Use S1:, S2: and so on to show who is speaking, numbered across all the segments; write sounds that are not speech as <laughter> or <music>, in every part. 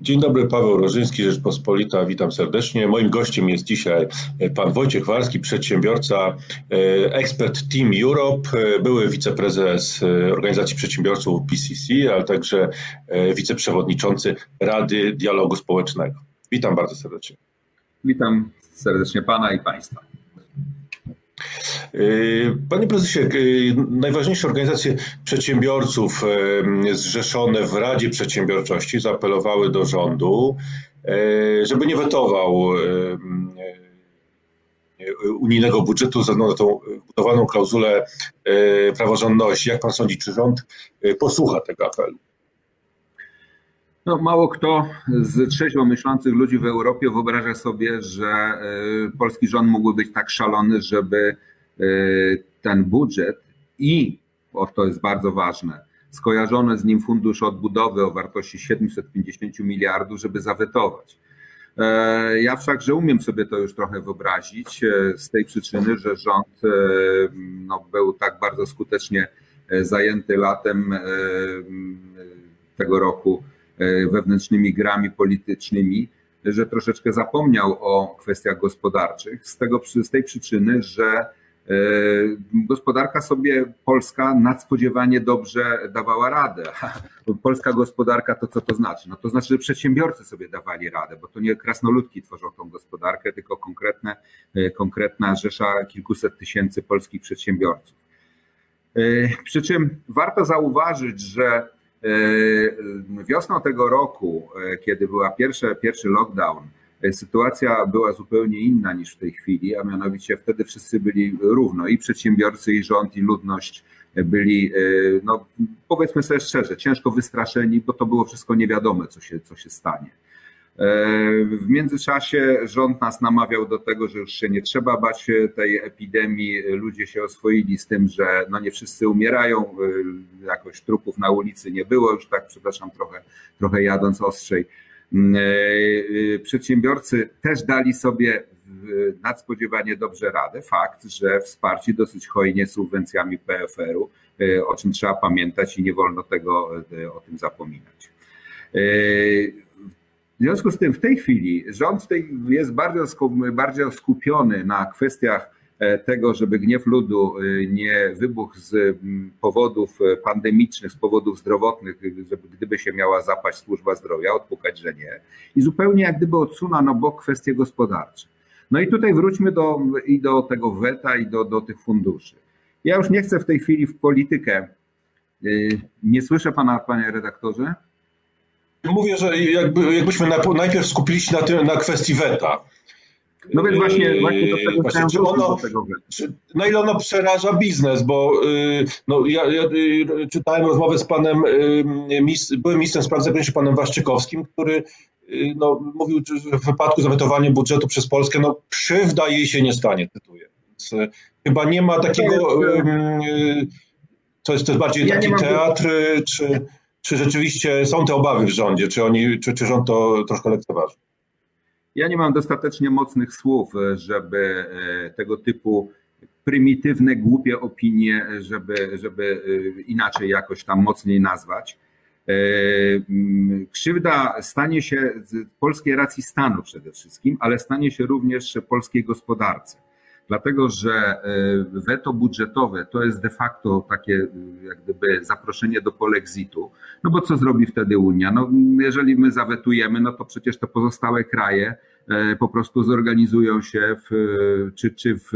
S1: Dzień dobry, Paweł Rożyński, Rzeczpospolita, witam serdecznie. Moim gościem jest dzisiaj pan Wojciech Warski, przedsiębiorca, e, ekspert Team Europe, e, były wiceprezes e, Organizacji Przedsiębiorców PCC, ale także wiceprzewodniczący Rady Dialogu Społecznego. Witam bardzo serdecznie.
S2: Witam serdecznie pana i państwa.
S1: Panie prezesie, najważniejsze organizacje przedsiębiorców zrzeszone w Radzie Przedsiębiorczości zaapelowały do rządu, e, żeby nie wetował unijnego budżetu ze względu na tą budowaną klauzulę e, praworządności. Jak pan sądzi, czy rząd e, posłucha tego apelu?
S2: No, mało kto z trzeźwo myślących ludzi w Europie wyobraża sobie, że polski rząd mógłby być tak szalony, żeby Y, ten budżet i, o to jest bardzo ważne, skojarzone z nim fundusz odbudowy o wartości 750 miliardów, żeby zawetować. E, ja wszakże umiem sobie to już trochę wyobrazić e, z tej przyczyny, że rząd e, no, był tak bardzo skutecznie zajęty latem tego roku wewnętrznymi grami politycznymi, że troszeczkę zapomniał o kwestiach gospodarczych. Z, tego, z tej przyczyny, że E, gospodarka sobie polska nadspodziewanie dobrze dawała radę. <laughs> Polska gospodarka to co to znaczy? No to znaczy, że przedsiębiorcy sobie dawali radę, bo to nie krasnoludki tworzą tą gospodarkę, tylko konkretne, e, konkretna rzesza kilkuset tysięcy polskich przedsiębiorców. E, przy czym warto zauważyć, że wiosną tego roku, kiedy była pierwsze, pierwszy lockdown, sytuacja była zupełnie inna niż w tej chwili, a mianowicie wtedy wszyscy byli równo i przedsiębiorcy, i rząd, i ludność byli, e, no powiedzmy sobie szczerze, ciężko wystraszeni, bo to było wszystko niewiadome, co się, co się stanie. E, w międzyczasie rząd nas namawiał do tego, że już się nie trzeba bać tej epidemii. Ludzie się oswoili z tym, że no nie wszyscy umierają, e, jakoś trupów na ulicy nie było, już tak, przepraszam, trochę, trochę jadąc ostrzej. Mm, e, e, przedsiębiorcy też dali sobie nadspodziewanie dobrze radę. Fakt, że wsparci dosyć hojnie subwencjami PFR-u, e, o czym trzeba pamiętać i nie wolno tego o tym zapominać. W związku z tym w tej chwili rząd jest bardzo skupiony na kwestiach E, tego, żeby gniew ludu e, nie wybuchł z powodów e, pandemicznych, z powodów zdrowotnych, żeby gdyby się miała zapaść służba zdrowia, odpukać, że nie. I zupełnie jak gdyby odsunął na bok kwestie gospodarcze. No i tutaj wróćmy do, i do tego weta, i do, do tych funduszy. Ja już nie chcę w tej chwili w politykę. Nie słyszę pana, panie redaktorze?
S1: Mówię, że jakby, jakbyśmy najpierw skupili się na, tym, na kwestii weta.
S2: No więc właśnie, właśnie do tego właśnie,
S1: czy ono, tego czy, Na ile ono przeraża biznes, bo y, no, ja, ja y, czytałem rozmowę z panem, byłym ministrem spraw zagranicznych, panem Waszczykowskim, który no, mówił, że w wypadku zawetowania budżetu przez Polskę, no krzywda jej się nie stanie, cytuję. Więc chyba nie ma takiego, to jest, to jest bardziej taki ja teatr, czy, czy rzeczywiście są te obawy w rządzie, czy, oni, czy, czy rząd to troszkę lekceważy?
S2: Ja nie mam dostatecznie mocnych słów, e, żeby e, tego typu prymitywne, głupie opinie, żeby, żeby e, inaczej jakoś tam mocniej nazwać. Krzywda stanie się polskiej racji stanu przede wszystkim, ale stanie się również polskiej gospodarce. Dlatego, że weto budżetowe to jest de facto takie jak gdyby zaproszenie do polexitu. No bo co zrobi wtedy Unia? No, jeżeli my zawetujemy, no to przecież te pozostałe kraje E, po prostu zorganizują się w, czy, czy w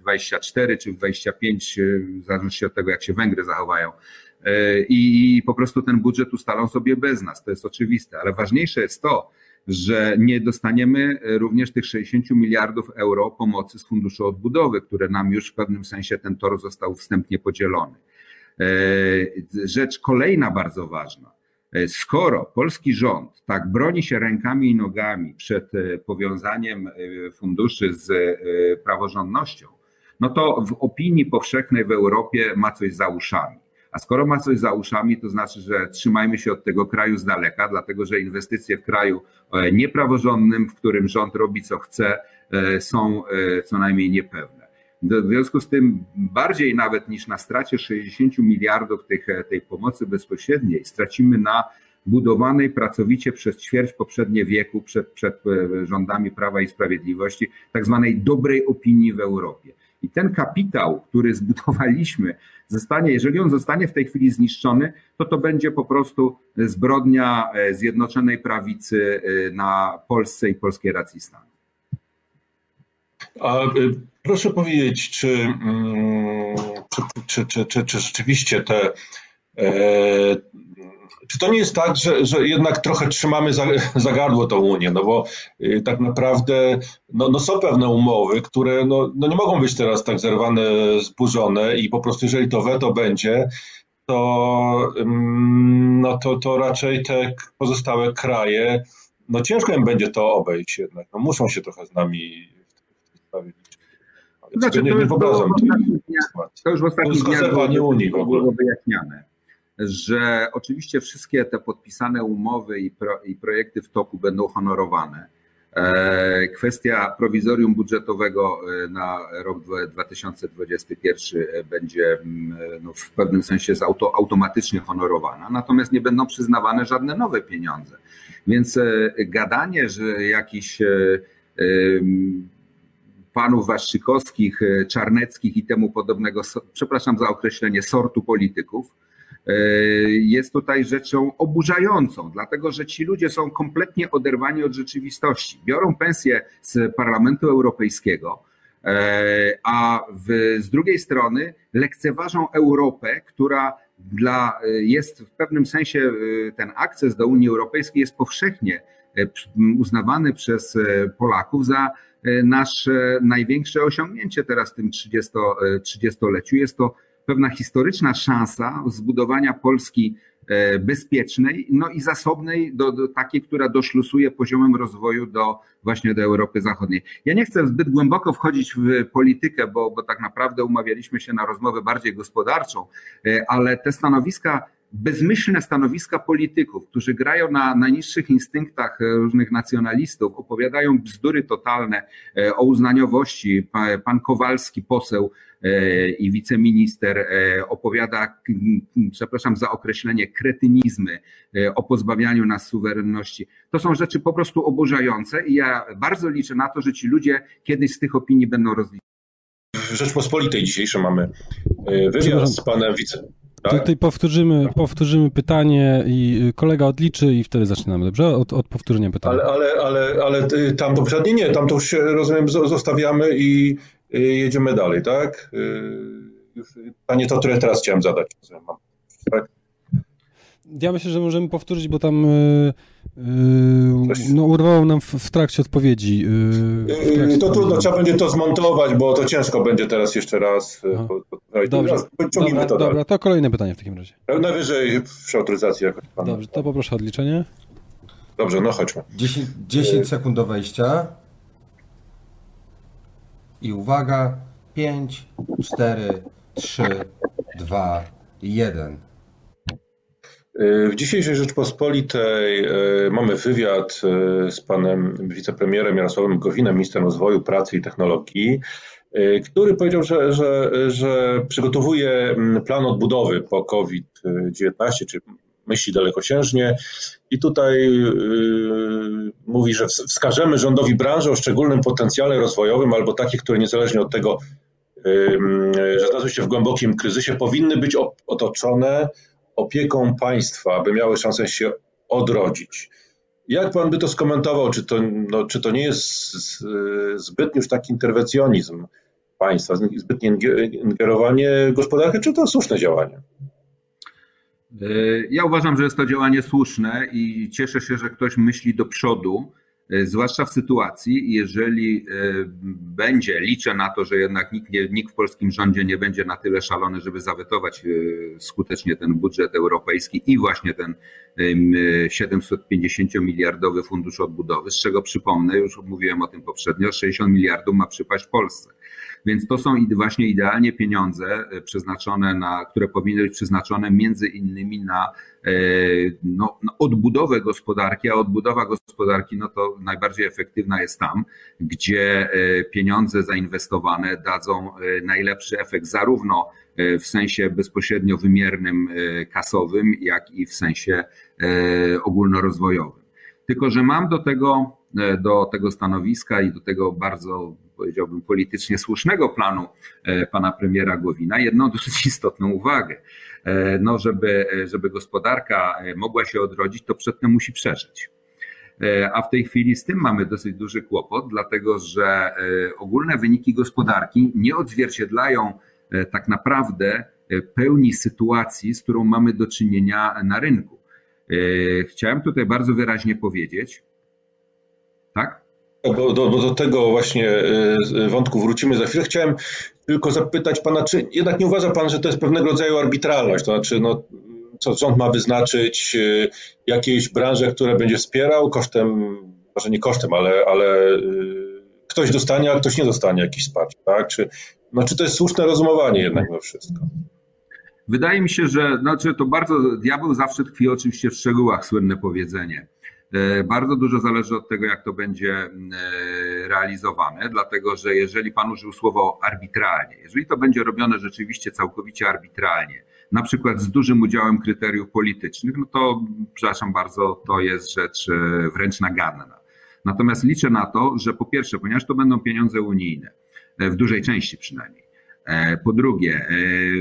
S2: 24, czy w 25, e, w zależności od tego, jak się Węgry zachowają. E, I po prostu ten budżet ustalą sobie bez nas, to jest oczywiste, ale ważniejsze jest to, że nie dostaniemy również tych 60 miliardów euro pomocy z Funduszu Odbudowy, które nam już w pewnym sensie ten tor został wstępnie podzielony. Rzecz kolejna bardzo ważna. E, skoro polski rząd tak broni się rękami i nogami przed e, powiązaniem e, funduszy z praworządnością, no to w opinii powszechnej w Europie ma coś za uszami. A skoro ma coś za uszami, to znaczy, że trzymajmy się od tego kraju z daleka, dlatego że inwestycje w kraju niepraworządnym, w którym rząd robi co chce, są co najmniej niepewne. W związku z tym bardziej nawet niż na stracie 60 miliardów tych, tej pomocy bezpośredniej stracimy na budowanej pracowicie przez ćwierć poprzednie wieku, przed, przed rządami Prawa i Sprawiedliwości, tak zwanej dobrej opinii w Europie. I ten kapitał, który zbudowaliśmy, zostanie, jeżeli on zostanie w tej chwili zniszczony, to to będzie po prostu zbrodnia e, Zjednoczonej Prawicy e, na Polsce i polskiej racji stanu.
S1: A e, proszę powiedzieć, czy, mm, czy, czy, czy, czy rzeczywiście te czy to nie jest tak, że, że jednak trochę trzymamy za, za gardło tą Unię? No bo y, tak naprawdę no, no są pewne umowy, które no, no nie mogą być teraz tak zerwane, zburzone i po prostu jeżeli to weto będzie, to, no to, to raczej te pozostałe kraje, no ciężko im będzie to obejść jednak. No muszą się trochę z nami w tej sprawie liczyć.
S2: Znaczy, nie, nie wyobrażam To już w ostatnich dniach
S1: ogóle.
S2: wyjaśniane że oczywiście wszystkie te podpisane umowy i, pro, i projekty w toku będą honorowane. E, kwestia prowizorium budżetowego e, na rok 2021 będzie mm, no, w pewnym sensie auto, automatycznie honorowana, natomiast nie będą przyznawane żadne nowe pieniądze. Więc e, gadanie, że jakiś panów Waszczykowskich, Czarneckich i temu podobnego, przepraszam za określenie, sortu polityków, jest tutaj rzeczą oburzającą, dlatego że ci ludzie są kompletnie oderwani od rzeczywistości. Biorą pensję z Parlamentu Europejskiego, e, a w, z drugiej strony lekceważą Europę, która dla, jest w pewnym sensie e, ten akces do Unii Europejskiej jest powszechnie uznawany przez Polaków za nasze największe osiągnięcie teraz w tym 30, 30-leciu. Jest to pewna historyczna szansa zbudowania Polski e, bezpiecznej, no i zasobnej, do, do, takiej, która doszlusuje poziomem rozwoju do właśnie do Europy Zachodniej. Ja nie chcę zbyt głęboko wchodzić w politykę, bo, bo tak naprawdę umawialiśmy się na rozmowę bardziej gospodarczą, e, ale te stanowiska bezmyślne stanowiska polityków, którzy grają na najniższych instynktach różnych nacjonalistów, opowiadają bzdury totalne e, o uznaniowości. Pan Kowalski, poseł e, i wiceminister, e, opowiada, przepraszam za określenie, kretynizmy o pozbawianiu nas suwerenności. To są rzeczy po prostu oburzające i ja bardzo liczę na to, że ci ludzie kiedyś z tych opinii będą rozliczeni.
S1: W Rzeczpospolitej dzisiejsze mamy wywiad z panem wice
S3: tak? Tutaj powtórzymy, powtórzymy pytanie i kolega odliczy i wtedy zaczynamy, dobrze? Od, od powtórzenia pytania.
S1: Ale, ale, ale, ale tam poprzednie nie, tam to już rozumiem, zostawiamy i jedziemy dalej, tak? Y, pytanie to, które teraz chciałem zadać. Tak?
S3: Ja myślę, że możemy powtórzyć, bo tam y, y, no, urwało nam w, w trakcie odpowiedzi.
S1: W trakcie to trudno, trzeba będzie to zmontować, bo to ciężko będzie teraz jeszcze raz.
S3: Dobrze, dobra, to, dobra, to kolejne pytanie w takim razie.
S1: Najwyżej przy autoryzacji jakoś
S3: pan. Dobrze, to poproszę odliczenie.
S1: Dobrze, no chodźmy.
S4: 10, 10 sekund do wejścia. I uwaga, 5, 4, 3, 2, 1.
S1: W dzisiejszej Rzeczpospolitej e, mamy wywiad e, z panem wicepremierem Jarosławem Gowinem, ministrem rozwoju, pracy i technologii, e, który powiedział, że, że, że przygotowuje plan odbudowy po COVID-19, czy myśli dalekosiężnie. I tutaj mówi, że wskażemy rządowi branży o szczególnym potencjale rozwojowym albo takie, które niezależnie od tego, że znalazły się w głębokim kryzysie, powinny być otoczone opieką państwa, aby miały szansę się odrodzić. Jak pan by to skomentował? Czy to, no, czy to nie jest zbytni już taki interwencjonizm państwa, zbytnie ingerowanie w gospodarkę, czy to słuszne działanie?
S2: Ja uważam, że jest to działanie słuszne i cieszę się, że ktoś myśli do przodu zwłaszcza w sytuacji, jeżeli e, będzie, liczę na to, że jednak nikt, nie, nikt w polskim rządzie nie będzie na tyle szalony, żeby zawetować e, skutecznie ten budżet europejski i właśnie ten 750 miliardowy fundusz odbudowy, z czego przypomnę, już mówiłem o tym poprzednio, 60 miliardów ma przypaść Polsce. Więc to są właśnie idealnie pieniądze przeznaczone na, które powinny być przeznaczone między innymi na no, na odbudowę gospodarki, a odbudowa gospodarki no to najbardziej efektywna jest tam, gdzie e, pieniądze zainwestowane dadzą e, najlepszy efekt zarówno e, w sensie bezpośrednio wymiernym kasowym, jak i w sensie ogólnorozwojowym. Tylko, że mam do tego, do tego stanowiska i do tego bardzo, powiedziałbym, politycznie słusznego planu pana premiera Głowina jedną dosyć <laughs> istotną uwagę. No, żeby, żeby gospodarka mogła się odrodzić, to przedtem musi przeżyć. E, a w tej chwili z tym mamy dosyć duży kłopot, dlatego że e, ogólne wyniki gospodarki nie odzwierciedlają e, tak naprawdę pełni sytuacji, z którą mamy do czynienia na rynku. Chciałem tutaj bardzo wyraźnie powiedzieć, tak?
S1: Bo do, do, tego właśnie wątku wrócimy za chwilę. Chciałem tylko zapytać pana, czy jednak nie uważa pan, że to jest pewnego rodzaju arbitralność? To znaczy, no, co rząd ma wyznaczyć y, jakieś branże, które będzie wspierał kosztem, może nie kosztem, ale, ale y, ktoś dostanie, a ktoś nie dostanie jakiś wsparcia, tak? Czy, no, czy to jest słuszne rozumowanie jednak we wszystko?
S2: Wydaje mi się, że znaczy to bardzo, diabeł zawsze tkwi oczywiście w szczegółach, słynne powiedzenie. E, bardzo dużo zależy od tego, jak to będzie e, realizowane, dlatego że jeżeli Pan użył słowa arbitralnie, jeżeli to będzie robione rzeczywiście całkowicie arbitralnie, na przykład z dużym udziałem kryteriów politycznych, no to przepraszam bardzo, to jest rzecz e, wręcz naganna. Natomiast liczę na to, że po pierwsze, ponieważ to będą pieniądze unijne, w dużej części przynajmniej, po drugie, e,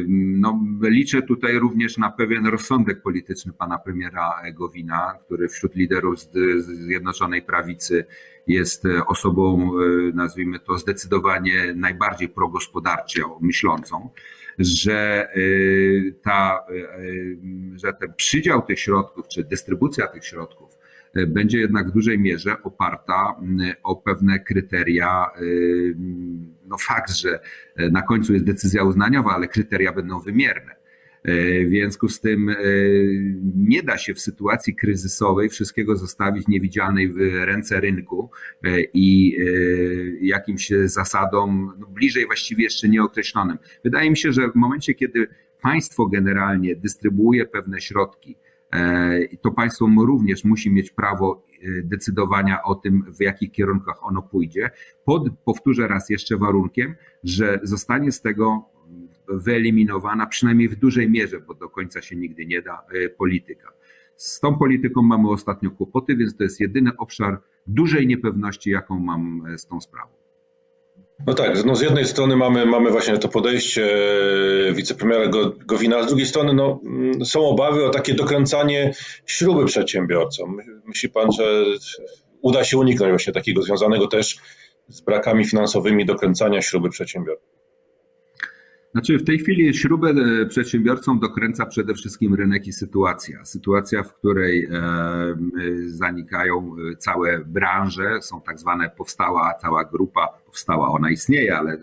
S2: no, liczę tutaj również na pewien rozsądek polityczny pana premiera Gowina, który wśród liderów Zjednoczonej Prawicy jest osobą, e, nazwijmy to, zdecydowanie najbardziej progospodarczo myślącą, że, ta, że ten przydział tych środków, czy dystrybucja tych środków będzie jednak w dużej mierze oparta o pewne kryteria. No fakt, że na końcu jest decyzja uznaniowa, ale kryteria będą wymierne. W związku z tym nie da się w sytuacji kryzysowej wszystkiego zostawić niewidzialnej w ręce rynku i jakimś zasadom no bliżej właściwie jeszcze nieokreślonym. Wydaje mi się, że w momencie, kiedy państwo generalnie dystrybuuje pewne środki, E, to państwo również musi mieć prawo e, decydowania o tym, w jakich kierunkach ono pójdzie. Pod, powtórzę raz jeszcze warunkiem, że zostanie z tego wyeliminowana, przynajmniej w dużej mierze, bo do końca się nigdy nie da, e, polityka. Z tą polityką mamy ostatnio kłopoty, więc to jest jedyny obszar dużej niepewności, jaką mam z tą sprawą.
S1: No tak, no z jednej strony mamy, mamy właśnie to podejście e, wicepremiera Gowina, a z drugiej strony no, mm, są obawy o takie dokręcanie śruby przedsiębiorcom. Myśli pan, że uda się uniknąć właśnie takiego związanego też z brakami finansowymi dokręcania śruby przedsiębiorcom?
S2: Znaczy, w tej chwili śrubę e, przedsiębiorcom dokręca przede wszystkim rynek i sytuacja. Sytuacja, w której e, zanikają e, całe branże, są tak zwane, powstała cała grupa, powstała, ona istnieje, ale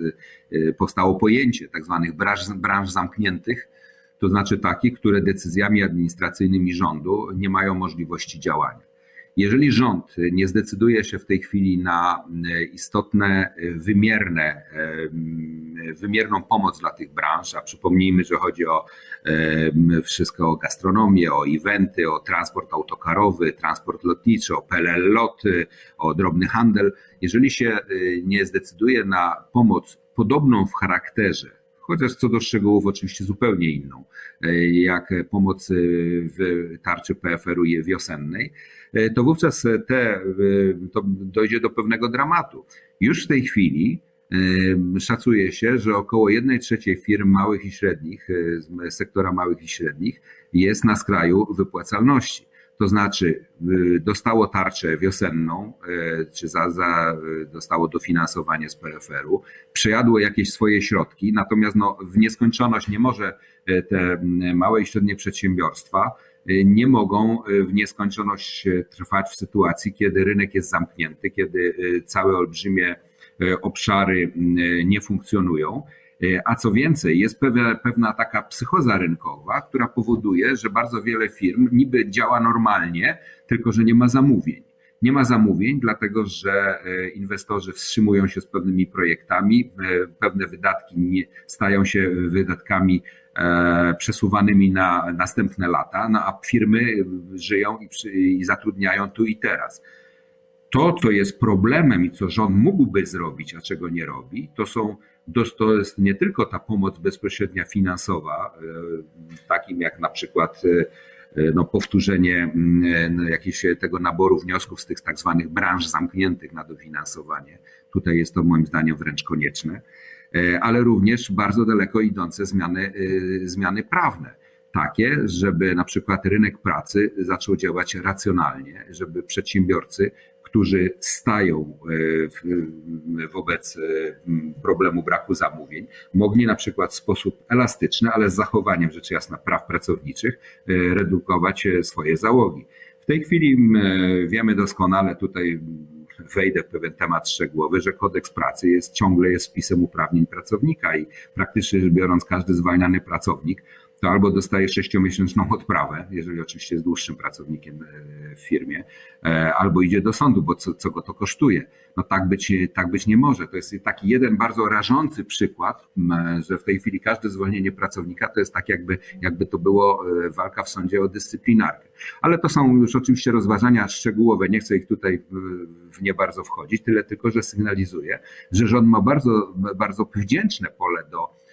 S2: powstało pojęcie tak zwanych branż, branż zamkniętych, to znaczy takich, które decyzjami administracyjnymi rządu nie mają możliwości działania. Jeżeli rząd nie zdecyduje się w tej chwili na e, istotne, wymierne, wymierną pomoc dla tych branż, a przypomnijmy, że chodzi o wszystko o gastronomię, o eventy, o transport autokarowy, transport lotniczy, o PLL loty, o drobny handel, jeżeli się nie zdecyduje na pomoc podobną w charakterze, chociaż co do szczegółów oczywiście zupełnie inną, jak pomoc w tarczy PFR-u wiosennej, E, to wówczas te, e, to dojdzie do pewnego dramatu. Już w tej chwili e, szacuje się, że około 1 trzeciej firm małych i średnich, sektora małych i średnich jest na skraju wypłacalności. To znaczy, dostało tarczę wiosenną, czy za, za, dostało dofinansowanie z PFR-u, przejadło jakieś swoje środki, natomiast no, w nieskończoność nie może te małe i średnie przedsiębiorstwa Y, nie mogą y, w nieskończoność y, trwać w sytuacji, kiedy rynek jest zamknięty, kiedy całe olbrzymie obszary nie funkcjonują. A co więcej, jest pewna, pewna taka psychoza rynkowa, która powoduje, że bardzo wiele firm niby działa normalnie, tylko że nie ma zamówień. Nie ma zamówień, dlatego że inwestorzy wstrzymują się z pewnymi projektami, pewne wydatki nie stają się wydatkami E, przesuwanymi na następne lata, no a firmy żyją i, przy, i zatrudniają tu i teraz. To, co jest problemem i co rząd mógłby zrobić, a czego nie robi, to są to jest nie tylko ta pomoc bezpośrednia finansowa, e, takim jak na przykład no, powtórzenie mm, no, jakiegoś tego naboru wniosków z tych tak zwanych branż zamkniętych na dofinansowanie. Tutaj jest to moim zdaniem wręcz konieczne, ale również bardzo daleko idące zmiany, zmiany prawne takie, żeby na przykład rynek pracy zaczął działać racjonalnie, żeby przedsiębiorcy, którzy stają e, wobec e, problemu braku zamówień, mogli na przykład w sposób elastyczny, ale z zachowaniem rzecz jasna praw pracowniczych, e, redukować swoje załogi. W tej chwili wiemy doskonale, tutaj wejdę w pewien temat szczegółowy, że kodeks pracy jest ciągle jest spisem uprawnień pracownika i praktycznie rzecz biorąc każdy zwalniany pracownik to albo dostaje sześciomiesięczną odprawę, jeżeli oczywiście jest dłuższym pracownikiem e, w firmie, e, albo idzie do sądu, bo co, co go to kosztuje. No tak być, tak być nie może. To jest taki jeden bardzo rażący przykład, że w tej chwili każde zwolnienie pracownika to jest tak jakby, jakby to było e, walka w sądzie o dyscyplinarkę. Ale to są już oczywiście rozważania szczegółowe, nie chcę ich tutaj w nie bardzo wchodzić, tyle tylko, że sygnalizuję, że rząd ma bardzo, bardzo wdzięczne pole do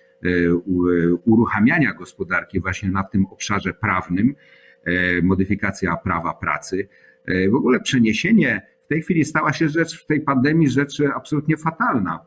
S2: uruchamiania gospodarki właśnie na tym obszarze prawnym, e, modyfikacja prawa pracy. E, w ogóle przeniesienie w tej chwili stała się rzecz w tej pandemii rzecz absolutnie fatalna.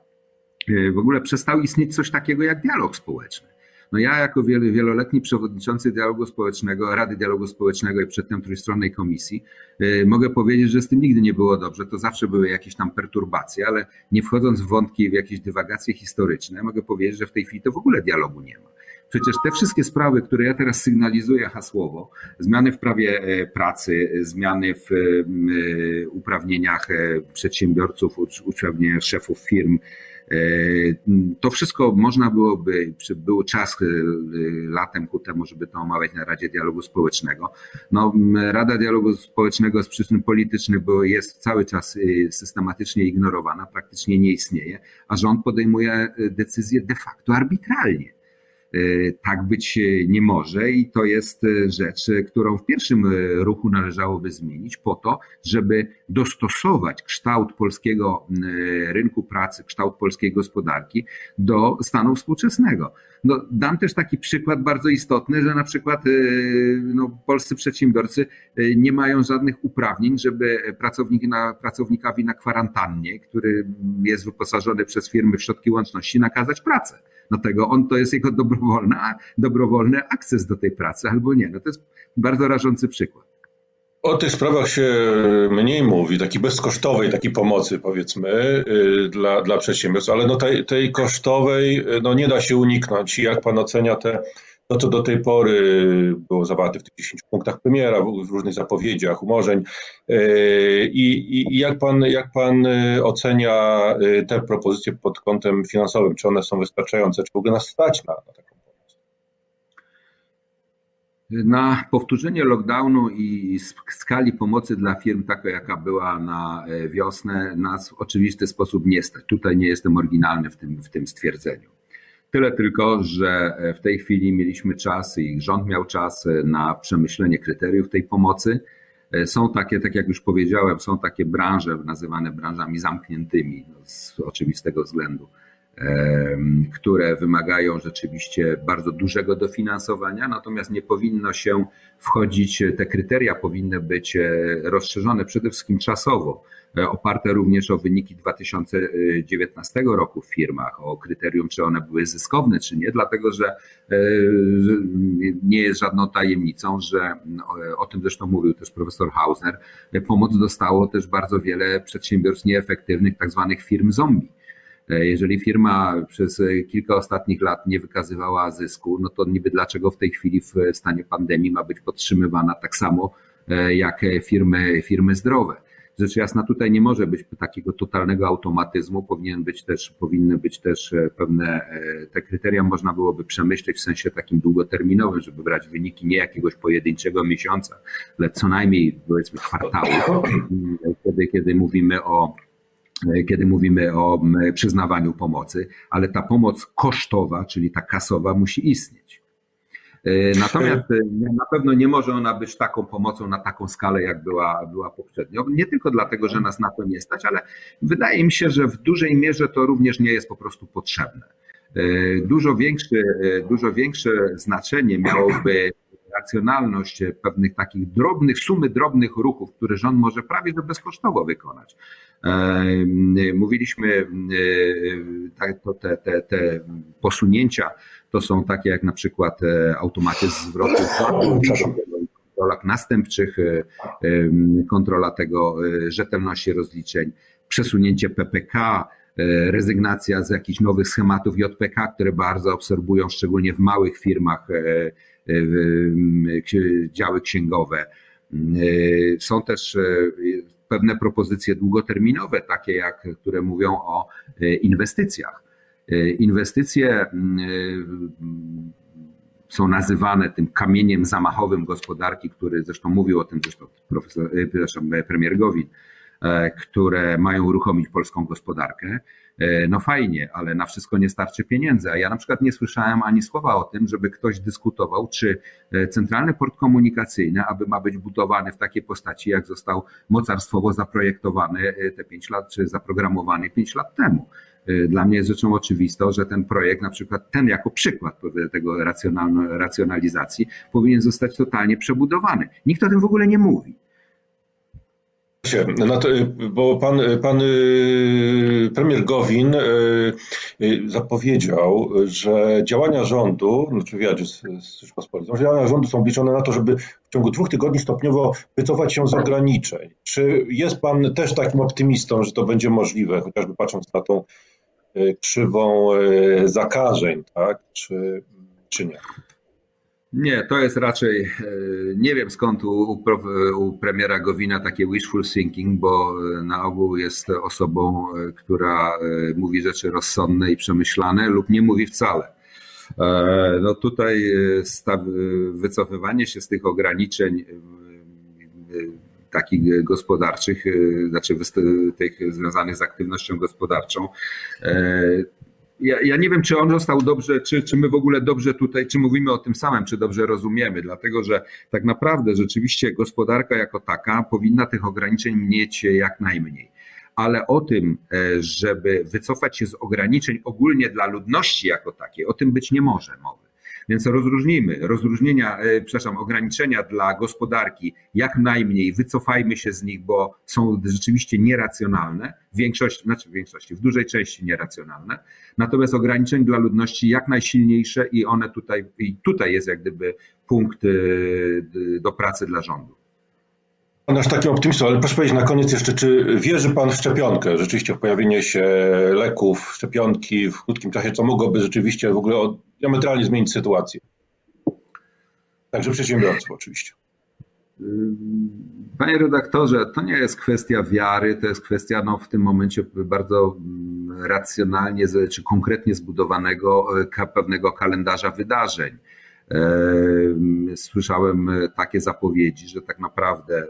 S2: W ogóle przestał istnieć coś takiego jak dialog społeczny. No ja jako wieloletni przewodniczący dialogu społecznego, Rady Dialogu Społecznego i przedtem trójstronnej komisji y, mogę powiedzieć, że z tym nigdy nie było dobrze. To zawsze były jakieś tam perturbacje, ale nie wchodząc w wątki, w jakieś dywagacje historyczne, mogę powiedzieć, że w tej chwili to w ogóle dialogu nie ma. Przecież te wszystkie sprawy, które ja teraz sygnalizuję hasłowo, zmiany w prawie e, pracy, zmiany w e, uprawnieniach e, przedsiębiorców, uprawnieniach szefów firm, to wszystko można byłoby, był czas e, latem ku temu, żeby to omawiać na Radzie Dialogu Społecznego. No, Rada Dialogu Społecznego z przyczyn politycznych bo jest cały czas e, systematycznie ignorowana, praktycznie nie istnieje, a rząd podejmuje decyzje de facto arbitralnie. E, tak być nie może i to jest e, rzecz, którą w pierwszym ruchu należałoby zmienić po to, żeby dostosować kształt polskiego rynku pracy, kształt polskiej gospodarki do stanu współczesnego. No, dam też taki przykład bardzo istotny, że na przykład no, polscy przedsiębiorcy nie mają żadnych uprawnień, żeby pracownik na, pracownikowi na kwarantannie, który jest wyposażony przez firmy w środki łączności, nakazać pracę do tego. On to jest jego dobrowolny, dobrowolny akces do tej pracy albo nie. No to jest bardzo rażący przykład.
S1: O tych sprawach się mniej mówi, takiej bezkosztowej, takiej pomocy powiedzmy y, dla, dla przedsiębiorstw, ale no tej, tej kosztowej no nie da się uniknąć. Jak pan ocenia te to, co do tej pory było zawarte w tych 10 punktach premiera, w różnych zapowiedziach, umorzeń. E, I, i jak, pan, jak pan e, ocenia e, te propozycje pod kątem finansowym? Czy one są wystarczające? Czy w ogóle nas stać na, na taką pomoc?
S2: Na powtórzenie lockdownu i skali pomocy dla firm, taka jaka była na wiosnę, nas w oczywisty sposób nie stać. Tutaj nie jestem oryginalny w tym, w tym stwierdzeniu. Tyle tylko, że w tej chwili mieliśmy czas i rząd miał czas na przemyślenie kryteriów tej pomocy. Są takie, tak jak już powiedziałem, są takie branże nazywane branżami zamkniętymi z oczywistego względu, które wymagają rzeczywiście bardzo dużego dofinansowania, natomiast nie powinno się wchodzić, te kryteria powinny być e, rozszerzone przede wszystkim czasowo E, oparte również o wyniki 2019 roku w firmach, o kryterium, czy one były zyskowne, czy nie, dlatego że e, nie jest żadną tajemnicą, że o tym zresztą mówił też profesor Hausner, pomoc dostało też bardzo wiele przedsiębiorstw nieefektywnych, tak zwanych firm zombie. E, jeżeli firma przez kilka ostatnich lat nie wykazywała zysku, no to niby dlaczego w tej chwili w stanie pandemii ma być podtrzymywana tak samo jak firmy, firmy zdrowe. Rzecz jasna, tutaj nie może być takiego totalnego automatyzmu, powinien być też, powinny być też e, pewne, e, te kryteria można byłoby przemyśleć w sensie takim długoterminowym, żeby brać wyniki nie jakiegoś pojedynczego miesiąca, ale co najmniej powiedzmy kwartału, kiedy, kiedy mówimy o e, kiedy mówimy o przyznawaniu pomocy, ale ta pomoc kosztowa, czyli ta kasowa musi istnieć. E, natomiast e, na pewno nie może ona być taką pomocą na taką skalę, jak była, była poprzednio. Nie tylko dlatego, że nas na to nie stać, ale wydaje mi się, że w dużej mierze to również nie jest po prostu potrzebne. E, dużo większe, dużo większe znaczenie miałoby racjonalność pewnych takich drobnych, sumy drobnych ruchów, które rząd może prawie że bezkosztowo wykonać. Mówiliśmy, te, te, te posunięcia to są takie jak na przykład automatyzm zwrotu kontrolach następczych, kontrola tego rzetelności rozliczeń, przesunięcie PPK, E, rezygnacja z jakichś nowych schematów JPK, które bardzo absorbują, szczególnie w małych firmach, e, e, działy księgowe. Są też pewne propozycje długoterminowe, takie jak, które mówią o inwestycjach. Inwestycje są nazywane tym kamieniem zamachowym gospodarki, który zresztą mówił o tym zresztą profesor, premier Gowin, E, które mają uruchomić polską gospodarkę. E, no fajnie, ale na wszystko nie starczy pieniędzy. A ja na przykład nie słyszałem ani słowa o tym, żeby ktoś dyskutował, czy e, centralny port komunikacyjny, aby ma być budowany w takiej postaci, jak został mocarstwowo zaprojektowany te pięć lat, czy zaprogramowany pięć lat temu. Dla mnie jest rzeczą oczywistą, że ten projekt, na przykład ten jako przykład tego racjonalizacji, powinien zostać totalnie przebudowany. Nikt o tym w ogóle nie mówi.
S1: No to, bo pan, pan y, premier Gowin y, y, zapowiedział, że działania rządu, znaczy wywiadzie z, z Rzeczpospolitą, działania rządu są liczone na to, żeby w ciągu dwóch tygodni stopniowo wycofać się z ograniczeń. Czy jest pan też takim optymistą, że to będzie możliwe, chociażby patrząc na tą krzywą zakażeń, tak? Czy, czy nie?
S2: Nie, to jest raczej, e, nie wiem skąd u, u, premiera Gowina takie wishful thinking, bo e, na ogół jest osobą, e, która mówi rzeczy rozsądne i przemyślane lub nie mówi wcale. No tutaj wycofywanie się z tych ograniczeń takich gospodarczych, znaczy tych związanych z aktywnością gospodarczą, ja, ja, nie wiem, czy on został dobrze, czy, czy my w ogóle dobrze tutaj, czy mówimy o tym samym, czy dobrze rozumiemy, dlatego że tak naprawdę rzeczywiście gospodarka jako taka powinna tych ograniczeń mieć jak najmniej. Ale o tym, e, żeby wycofać się z ograniczeń ogólnie dla ludności jako takiej, o tym być nie może mowy. Więc rozróżnijmy, rozróżnienia, e, przepraszam, ograniczenia dla gospodarki. Jak najmniej, wycofajmy się z nich, bo są rzeczywiście nieracjonalne, w większości, znaczy w większości, w dużej części nieracjonalne, natomiast ograniczeń dla ludności jak najsilniejsze i one tutaj, i tutaj jest jak gdyby punkt e, do pracy dla rządu.
S1: Pan aż takim optymistą, ale proszę powiedzieć na koniec jeszcze, czy wierzy Pan w szczepionkę, rzeczywiście w pojawienie się leków, szczepionki w krótkim czasie, co mogłoby rzeczywiście w ogóle diametralnie zmienić sytuację? Także przedsiębiorców oczywiście.
S2: Panie redaktorze, to nie jest kwestia wiary, to jest kwestia no, w tym momencie bardzo mm, racjonalnie czy konkretnie zbudowanego e, pewnego kalendarza wydarzeń. Słyszałem e, takie zapowiedzi, że tak naprawdę e,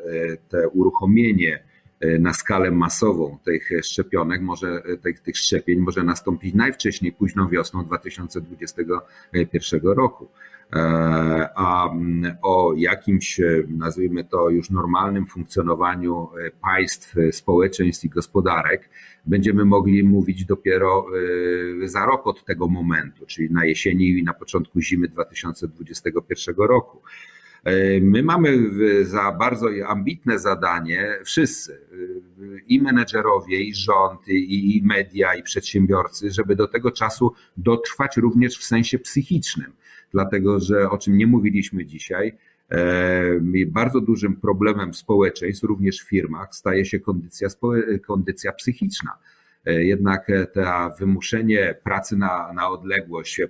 S2: te uruchomienie na skalę masową tych szczepionek, może, tych, tych szczepień może nastąpić najwcześniej późną wiosną 2021 roku. A mm, o jakimś, nazwijmy to już normalnym funkcjonowaniu państw, społeczeństw i gospodarek będziemy mogli mówić dopiero za rok od tego momentu, czyli na jesieni i na początku zimy 2021 roku. Y, my mamy za bardzo ambitne zadanie, wszyscy, y, i menedżerowie, i rząd, i media, i przedsiębiorcy, żeby do tego czasu dotrwać również w sensie psychicznym. Dlatego, że o czym nie mówiliśmy dzisiaj, bardzo dużym problemem społeczeństw, również w firmach, staje się kondycja, kondycja psychiczna. E, jednak to wymuszenie pracy na, na odległość,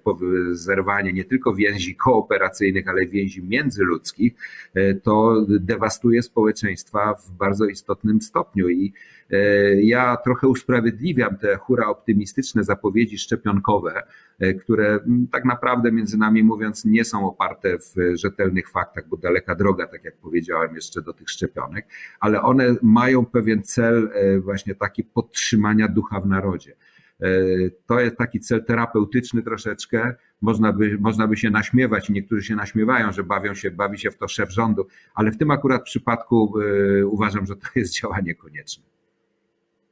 S2: zerwanie nie tylko więzi kooperacyjnych, ale więzi międzyludzkich, e, to dewastuje społeczeństwa w bardzo istotnym stopniu. I e, ja trochę usprawiedliwiam te hura optymistyczne zapowiedzi szczepionkowe, które tak naprawdę, między nami mówiąc, nie są oparte w rzetelnych faktach, bo daleka droga, tak jak powiedziałem, jeszcze do tych szczepionek, ale one mają pewien cel właśnie taki podtrzymania ducha w narodzie. E, to jest taki cel terapeutyczny troszeczkę. Można by, można by się naśmiewać i niektórzy się naśmiewają, że bawią się, bawi się w to szef rządu, ale w tym akurat przypadku e, uważam, że to jest działanie konieczne.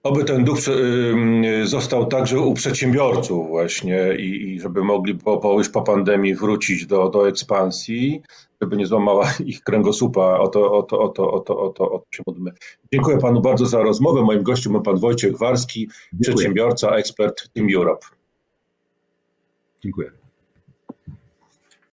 S1: Oby ten duch został także u przedsiębiorców właśnie i, i żeby mogli po, po, już po pandemii wrócić do, do ekspansji, żeby nie złamała <laughs> ich kręgosłupa. O to, o to, o to, o to, o to, o to się modlimy. Dziękuję panu bardzo za rozmowę. Moim gościem był pan Wojciech Warski, Dziękuję. przedsiębiorca, ekspert Team Europe.
S2: Dziękuję.